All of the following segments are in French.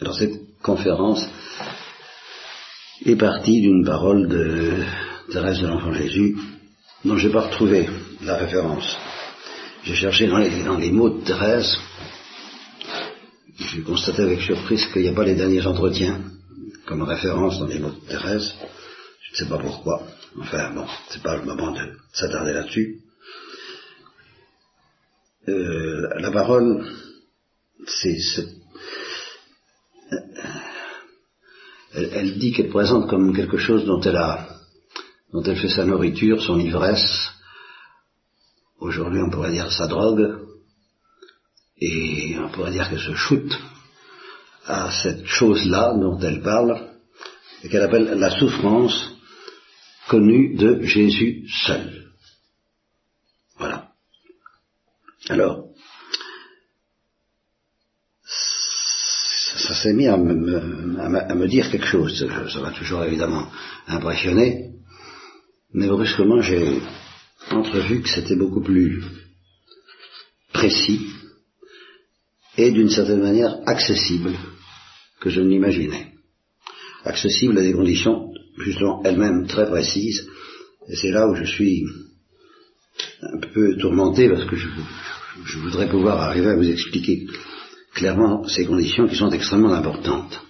Alors cette conférence est partie d'une parole de Thérèse de l'Enfant Jésus, dont je n'ai pas retrouvé la référence. J'ai cherché dans les, mots de Thérèse, j'ai constaté avec surprise qu'il n'y a pas les derniers entretiens comme référence dans les mots de Thérèse. Je ne sais pas pourquoi. Enfin bon, c'est pas le moment de s'attarder là-dessus. Euh, la parole, c'est elle, dit qu'elle présente comme quelque chose dont elle a, dont elle fait sa nourriture, son ivresse. Aujourd'hui, on pourrait dire sa drogue, et on pourrait dire qu'elle se shoot à cette chose-là dont elle parle, et qu'elle appelle la souffrance connue de Jésus seul. Voilà. Alors, ça s'est mis à me, dire quelque chose. Ça m'a toujours évidemment impressionné. Mais brusquement, j'ai entrevu que c'était beaucoup plus précis et d'une certaine manière accessible que je ne l'imaginais. Accessible à des conditions justement elles-mêmes très précises. Et c'est là où je suis un peu tourmenté parce que je voudrais pouvoir arriver à vous expliquer clairement ces conditions qui sont extrêmement importantes.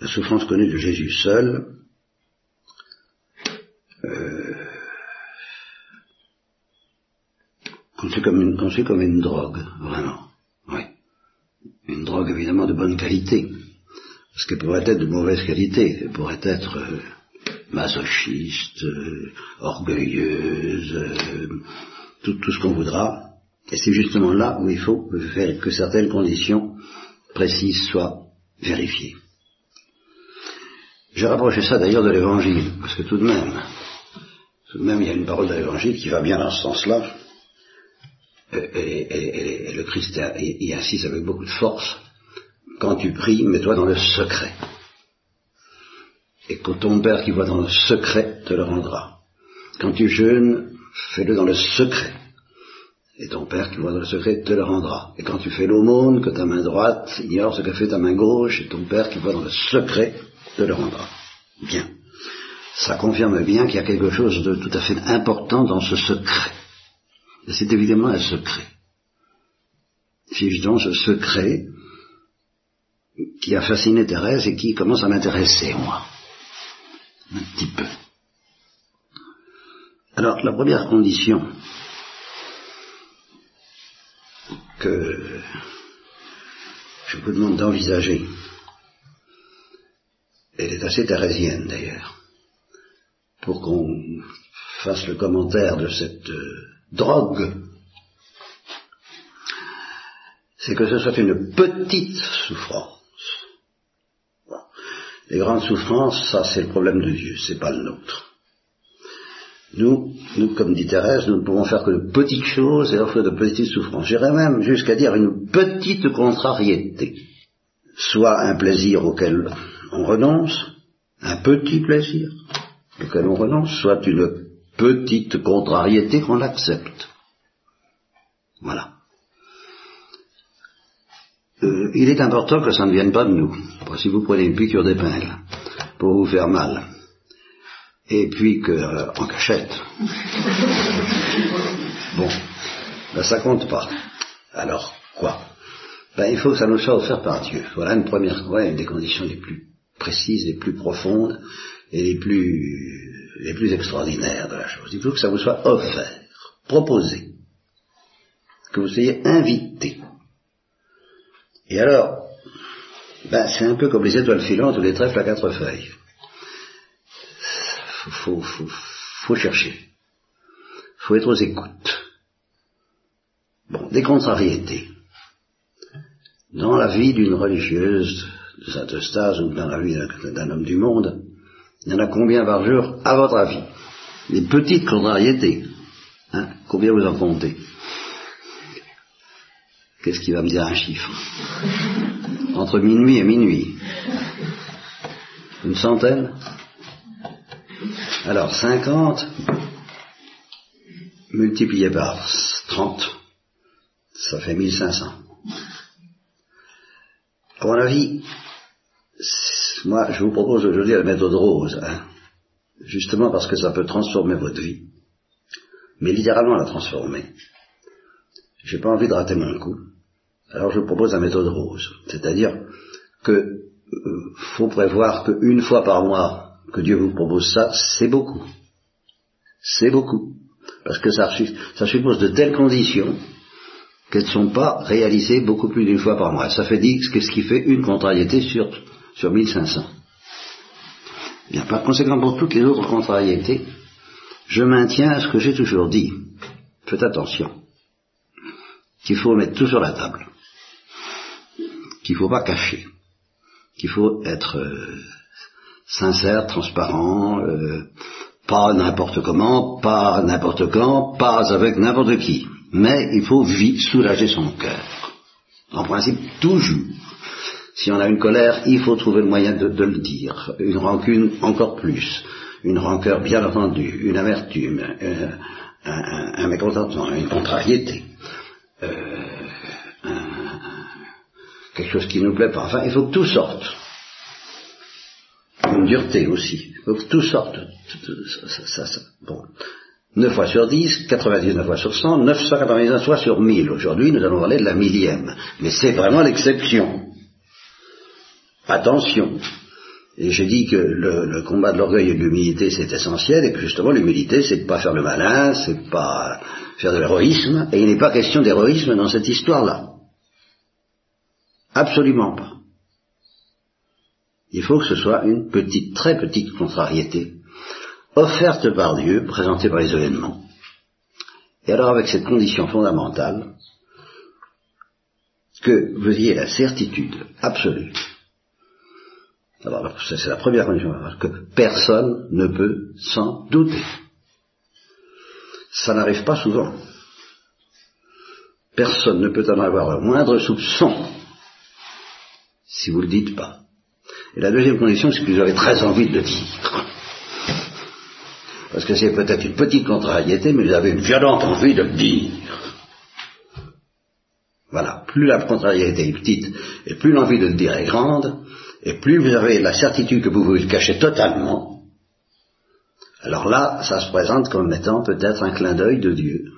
La souffrance connue de Jésus seul, euh, conçue comme une, comme une drogue, vraiment. Oui. Une drogue évidemment de bonne qualité, parce qu'elle pourrait être de mauvaise qualité, elle pourrait être euh, masochiste, euh, orgueilleuse, euh, tout, tout, ce qu'on voudra, et c'est justement là où il faut que certaines conditions précises soient vérifiées. J'ai rapproché ça d'ailleurs de l'évangile, parce que tout de même, tout de même, il y a une parole de l'évangile qui va bien dans ce sens-là, et, le Christ y insiste avec beaucoup de force. Quand tu pries, mets-toi dans le secret. Et que ton Père qui voit dans le secret te le rendra. Quand tu jeûnes, fais-le dans le secret et ton Père qui voit dans le secret te le rendra. Et quand tu fais l'aumône, que ta main droite ignore ce que fait ta main gauche, et ton Père qui voit dans le secret te le rendra. Bien. Ça confirme bien qu'il y a quelque chose de tout à fait important dans ce secret. Et c'est évidemment un secret. C'est justement ce secret qui a fasciné Thérèse et qui commence à m'intéresser, moi. Un petit peu. Alors, la première condition que je vous demande d'envisager. Elle est assez thérésienne d'ailleurs, pour qu'on fasse le commentaire de cette euh, drogue. C'est que ce soit une petite souffrance. Les grandes souffrances, ça c'est le problème de Dieu, c'est pas le nôtre. Nous, nous, comme dit Thérèse, nous ne pouvons faire que de petites choses et offrir de petites souffrances. J'irais même jusqu'à dire une petite contrariété. Soit un plaisir auquel on renonce, un petit plaisir auquel on renonce, soit une petite contrariété qu'on accepte. Voilà. Euh, il est important que ça ne vienne pas de nous. Si vous prenez une piqûre d'épingle pour vous faire mal, et puis que euh, en cachette. Bon, ben ça compte pas. Alors quoi? Ben il faut que ça nous soit offert par Dieu. Voilà une première, voilà une des conditions les plus précises, les plus profondes et les plus les plus extraordinaires de la chose. Il faut que ça vous soit offert, proposé, que vous soyez invité. Et alors, ben, c'est un peu comme les étoiles filantes ou les trèfles à quatre feuilles faut, faut, faut chercher. faut être aux écoutes. Bon, des contrariétés. Dans la vie d'une religieuse de Saint-Eustache ou dans la vie d'un homme du monde, il y en a combien par jour, à votre avis? Des petites contrariétés. Hein? Combien vous en comptez? Qu'est-ce qui va me dire un chiffre? Entre minuit et minuit. Une centaine? Alors 50 multiplié par 30, ça fait 1500. À mon avis, moi, je vous propose aujourd'hui la méthode rose, hein, justement parce que ça peut transformer votre vie, mais littéralement la transformer. J'ai pas envie de rater mon coup, alors je vous propose la méthode rose, c'est-à-dire que euh, faut prévoir qu'une fois par mois que Dieu vous propose ça, c'est beaucoup, c'est beaucoup, parce que ça, suppose de telles conditions qu'elles ne sont pas réalisées beaucoup plus d'une fois par mois. Ça fait dire ce qui fait une contrariété sur, sur 1500. Bien, par conséquent, pour toutes les autres contrariétés, je maintiens ce que j'ai toujours dit. Faites attention. Qu'il faut mettre tout sur la table. Qu'il ne faut pas cacher. Qu'il faut être euh, sincère, transparent, euh, pas n'importe comment, pas n'importe quand, pas avec n'importe qui mais il faut soulager son cœur. En principe, toujours. Si on a une colère, il faut trouver le moyen de, le dire. Une rancune, encore plus. Une rancœur, bien entendu. Une amertume. Euh, un, mécontentement. Une contrariété. Euh, quelque chose qui ne nous plaît pas. Enfin, il faut que tout sorte. Une dureté aussi. Il faut que tout sorte. Ça, bon. 9 fois sur 10, 99 fois sur 100, 999 fois sur 1000. Aujourd'hui, nous allons parler de la millième. Mais c'est vraiment l'exception. Attention. Et j'ai dit que le, combat de l'orgueil et de l'humilité, c'est essentiel, et que justement, l'humilité, c'est de pas faire le malin, c'est pas faire de l'héroïsme, et il n'est pas question d'héroïsme dans cette histoire-là. Absolument pas. Il faut que ce soit une petite, très petite contrariété offerte par Dieu, présentée par les événements. Et alors avec cette condition fondamentale, que vous ayez la certitude absolue, alors c'est la première condition, que personne ne peut s'en douter. Ça n'arrive pas souvent. Personne ne peut en avoir le moindre soupçon si vous ne le dites pas. Et la deuxième condition, c'est que vous avez très envie de le dire. Parce que c'est peut-être une petite contrariété, mais vous avez une violente envie de le dire. Voilà, plus la contrariété est petite, et plus l'envie de le dire est grande, et plus vous avez la certitude que vous vous le cachez totalement, alors là, ça se présente comme étant peut-être un clin d'œil de Dieu,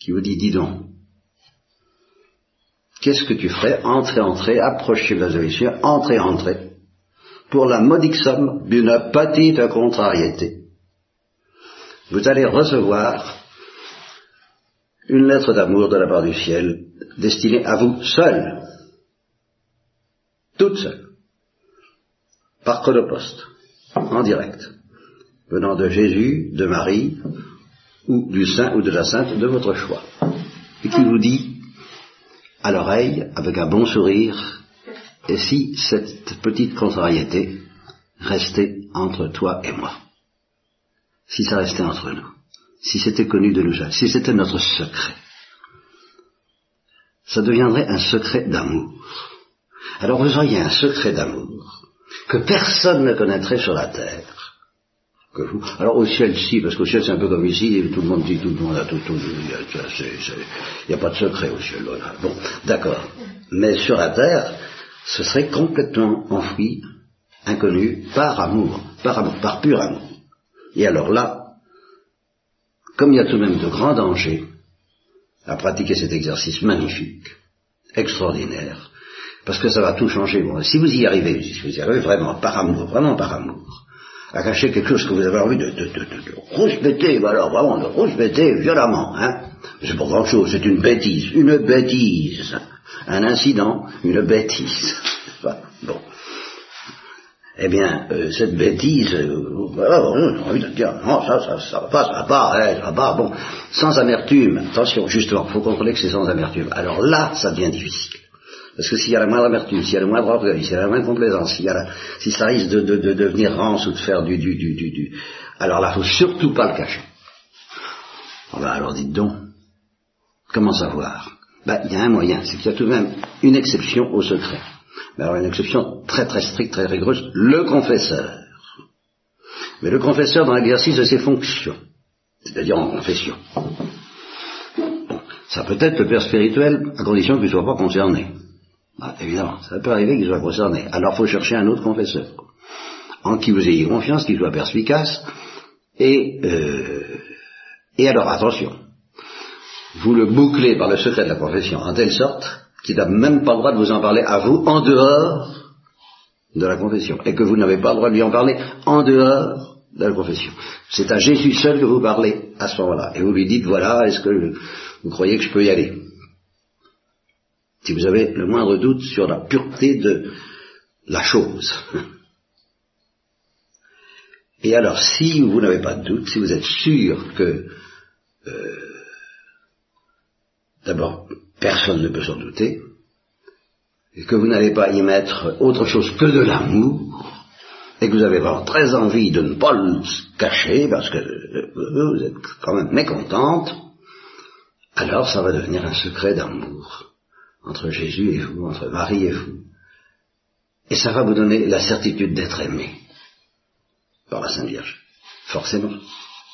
qui vous dit, dis donc, qu'est-ce que tu ferais, entrer, approcher la solution, entrer, entrer, pour la modique somme d'une petite contrariété. Vous allez recevoir une lettre d'amour de la part du ciel destinée à vous seul, toute seule, par chronopost, en direct, venant de Jésus, de Marie, ou du saint ou de la sainte de votre choix, et qui vous dit à l'oreille, avec un bon sourire, et si cette petite contrariété restait entre toi et moi? Si ça restait entre nous, si c'était connu de nous, si c'était notre secret. Ça deviendrait un secret d'amour. Alors vous auriez un secret d'amour que personne ne connaîtrait sur la terre. Alors au ciel, si, parce qu'au ciel c'est un peu comme ici, tout le monde dit, tout le monde a tout, tout il n'y a, pas de secret au ciel. Bon, d'accord. Mais sur la terre, ce serait complètement enfoui, inconnu, par amour, par amour, par pur amour. Et alors là, comme il y a tout de même de grands dangers à pratiquer cet exercice magnifique, extraordinaire, parce que ça va tout changer. Bon, si vous y arrivez, si vous y arrivez vraiment par amour, vraiment par amour, à cacher quelque chose que vous avez envie de, de, de, de alors vraiment de rouspéter violemment, hein, c'est pas grand chose, c'est une bêtise, une bêtise, un incident, une bêtise. bon eh bien, euh, cette bêtise, euh, on a envie de dire, non, ça, ça, ça va pas, ça va pas, hein, ça va pas, bon, sans amertume, attention, justement, il faut contrôler que c'est sans amertume. Alors là, ça devient difficile. Parce que s'il y a la moindre amertume, s'il y a le moindre orgueil, s'il y a la moindre complaisance, s'il y a la, si ça risque de, de, de, devenir rance ou de faire du, du, du, du, du alors là, faut surtout pas le cacher. Bon, ben, alors dites donc, comment savoir? Ben, il y a un moyen, c'est qu'il y a tout de même une exception au secret alors une exception très très stricte, très rigoureuse, le confesseur. Mais le confesseur dans l'exercice de ses fonctions, c'est-à-dire en confession. ça peut être le père spirituel, à condition qu'il ne soit pas concerné. Ah, évidemment, ça peut arriver qu'il soit concerné. Alors il faut chercher un autre confesseur, en qui vous ayez confiance, qui soit perspicace, et, euh, et alors attention, vous le bouclez par le secret de la confession, en telle sorte qu'il n'a même pas le droit de vous en parler à vous en dehors de la confession, et que vous n'avez pas le droit de lui en parler en dehors de la confession. C'est à Jésus seul que vous parlez à ce moment-là, et vous lui dites, voilà, est-ce que vous croyez que je peux y aller? Si vous avez le moindre doute sur la pureté de la chose. Et alors, si vous n'avez pas de doute, si vous êtes sûr que, euh, d'abord, personne ne peut s'en douter, et que vous n'allez pas y mettre autre chose que de l'amour, et que vous avez vraiment très envie de ne pas le cacher, parce que euh, vous êtes quand même mécontente, alors ça va devenir un secret d'amour entre Jésus et vous, entre Marie et vous. Et ça va vous donner la certitude d'être aimé par la Sainte Vierge, forcément.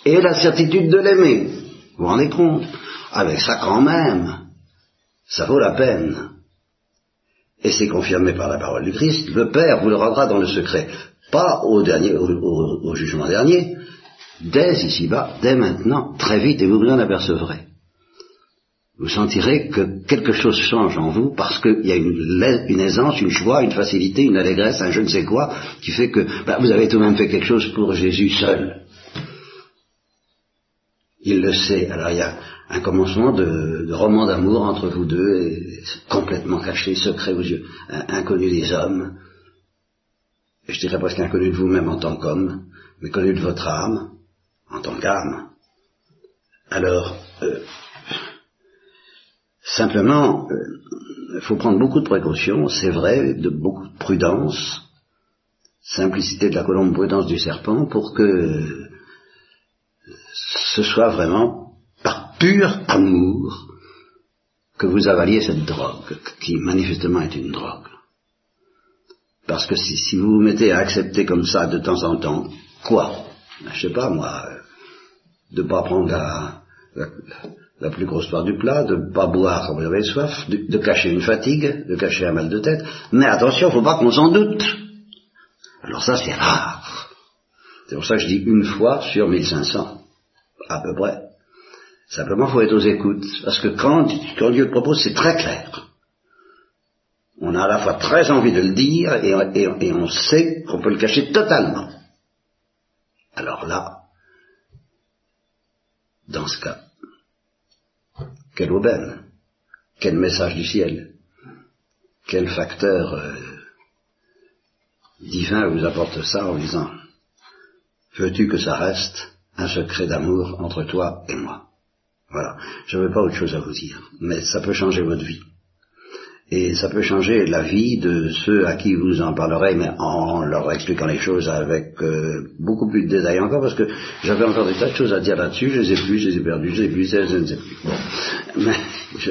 Et la certitude de l'aimer, vous vous rendez compte? Avec ça quand même, ça vaut la peine. Et c'est confirmé par la parole du Christ, le Père vous le rendra dans le secret, pas au, dernier, au, jugement dernier, dès ici-bas, dès maintenant, très vite, et vous vous en apercevrez. Vous sentirez que quelque chose change en vous parce qu'il y a une, aisance, une joie, une facilité, une allégresse, un je ne sais quoi, qui fait que bah, vous avez tout de même fait quelque chose pour Jésus seul. Il le sait. Alors il y a un commencement de, roman d'amour entre vous deux, complètement caché, secret aux yeux, inconnu des hommes, je dirais presque inconnu de vous-même en tant qu'homme, mais connu de votre âme, en tant qu'âme. Alors, euh, simplement, il euh, faut prendre beaucoup de précautions, c'est vrai, de beaucoup de prudence, simplicité de la colombe, prudence du serpent, pour que ce soit vraiment par pur amour que vous avaliez cette drogue, qui manifestement est une drogue. Parce que si, vous vous mettez à accepter comme ça de temps en temps, quoi? Ben, Je sais pas moi, de pas prendre la, plus grosse part du plat, de ne pas boire quand vous avez soif, de, cacher une fatigue, de cacher un mal de tête. Mais attention, faut pas qu'on s'en doute. Alors ça, c'est rare. C'est pour ça que je dis une fois sur 1500, à peu près. Simplement, faut être aux écoutes. Parce que quand, quand Dieu le propose, c'est très clair. On a à la fois très envie de le dire et, on sait qu'on peut le cacher totalement. Alors là, dans ce cas, quelle aubaine, quel message du ciel, quel facteur euh, divin vous apporte ça en disant, veux-tu que ça reste un secret d'amour entre toi et moi Voilà, je n'avais pas autre chose à vous dire, mais ça peut changer votre vie. Et ça peut changer la vie de ceux à qui vous en parlerez, mais en leur expliquant les choses avec euh, beaucoup plus de détails encore, parce que j'avais encore des tas de choses à dire là-dessus, je les ai plus, je les ai perdus, je les ai plus, je ne sais plus. Mais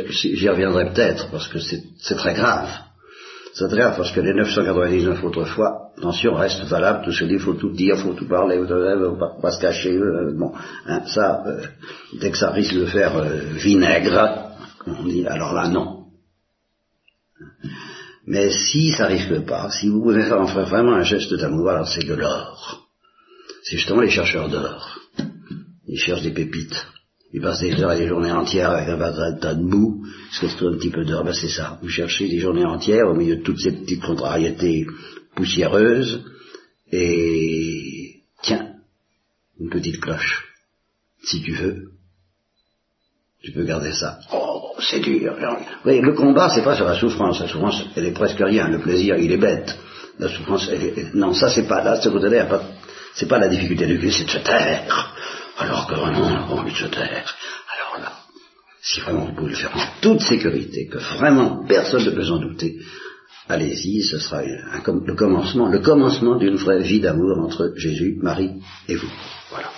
j'y reviendrai peut-être, parce que c'est très grave. C'est très grave, parce que les 999 autrefois, attention, restent valables, tout ce dit, il faut tout dire, faut tout parler, faut pas, se cacher, euh, bon, hein, ça, euh, dès que ça risque de faire vinaigre, on dit, alors là, non. Mais si ça risque pas, si vous pouvez faire vraiment un geste d'amour, alors c'est de l'or. C'est justement les chercheurs d'or. Ils cherchent des pépites. Ils passent des heures et des journées entières avec un tas de boue, ce se un petit peu d'or, ben c'est ça. Vous cherchez des journées entières au milieu de toutes ces petites contrariétés poussiéreuses, et tiens, une petite cloche, si tu veux. Tu peux garder ça. Oh, c'est dur. Oui, le combat, c'est pas sur la souffrance. La souffrance, elle est presque rien. Le plaisir, il est bête. La souffrance, elle est... non, ça c'est pas là. Ce côté-là, pas... c'est pas la difficulté du Christ, c'est de se taire. Alors que vraiment, on a envie de se taire. Alors là, si vraiment vous pouvez le faire en toute sécurité, que vraiment personne ne peut en douter, allez-y, ce sera le commencement, le commencement d'une vraie vie d'amour entre Jésus, Marie et vous. Voilà.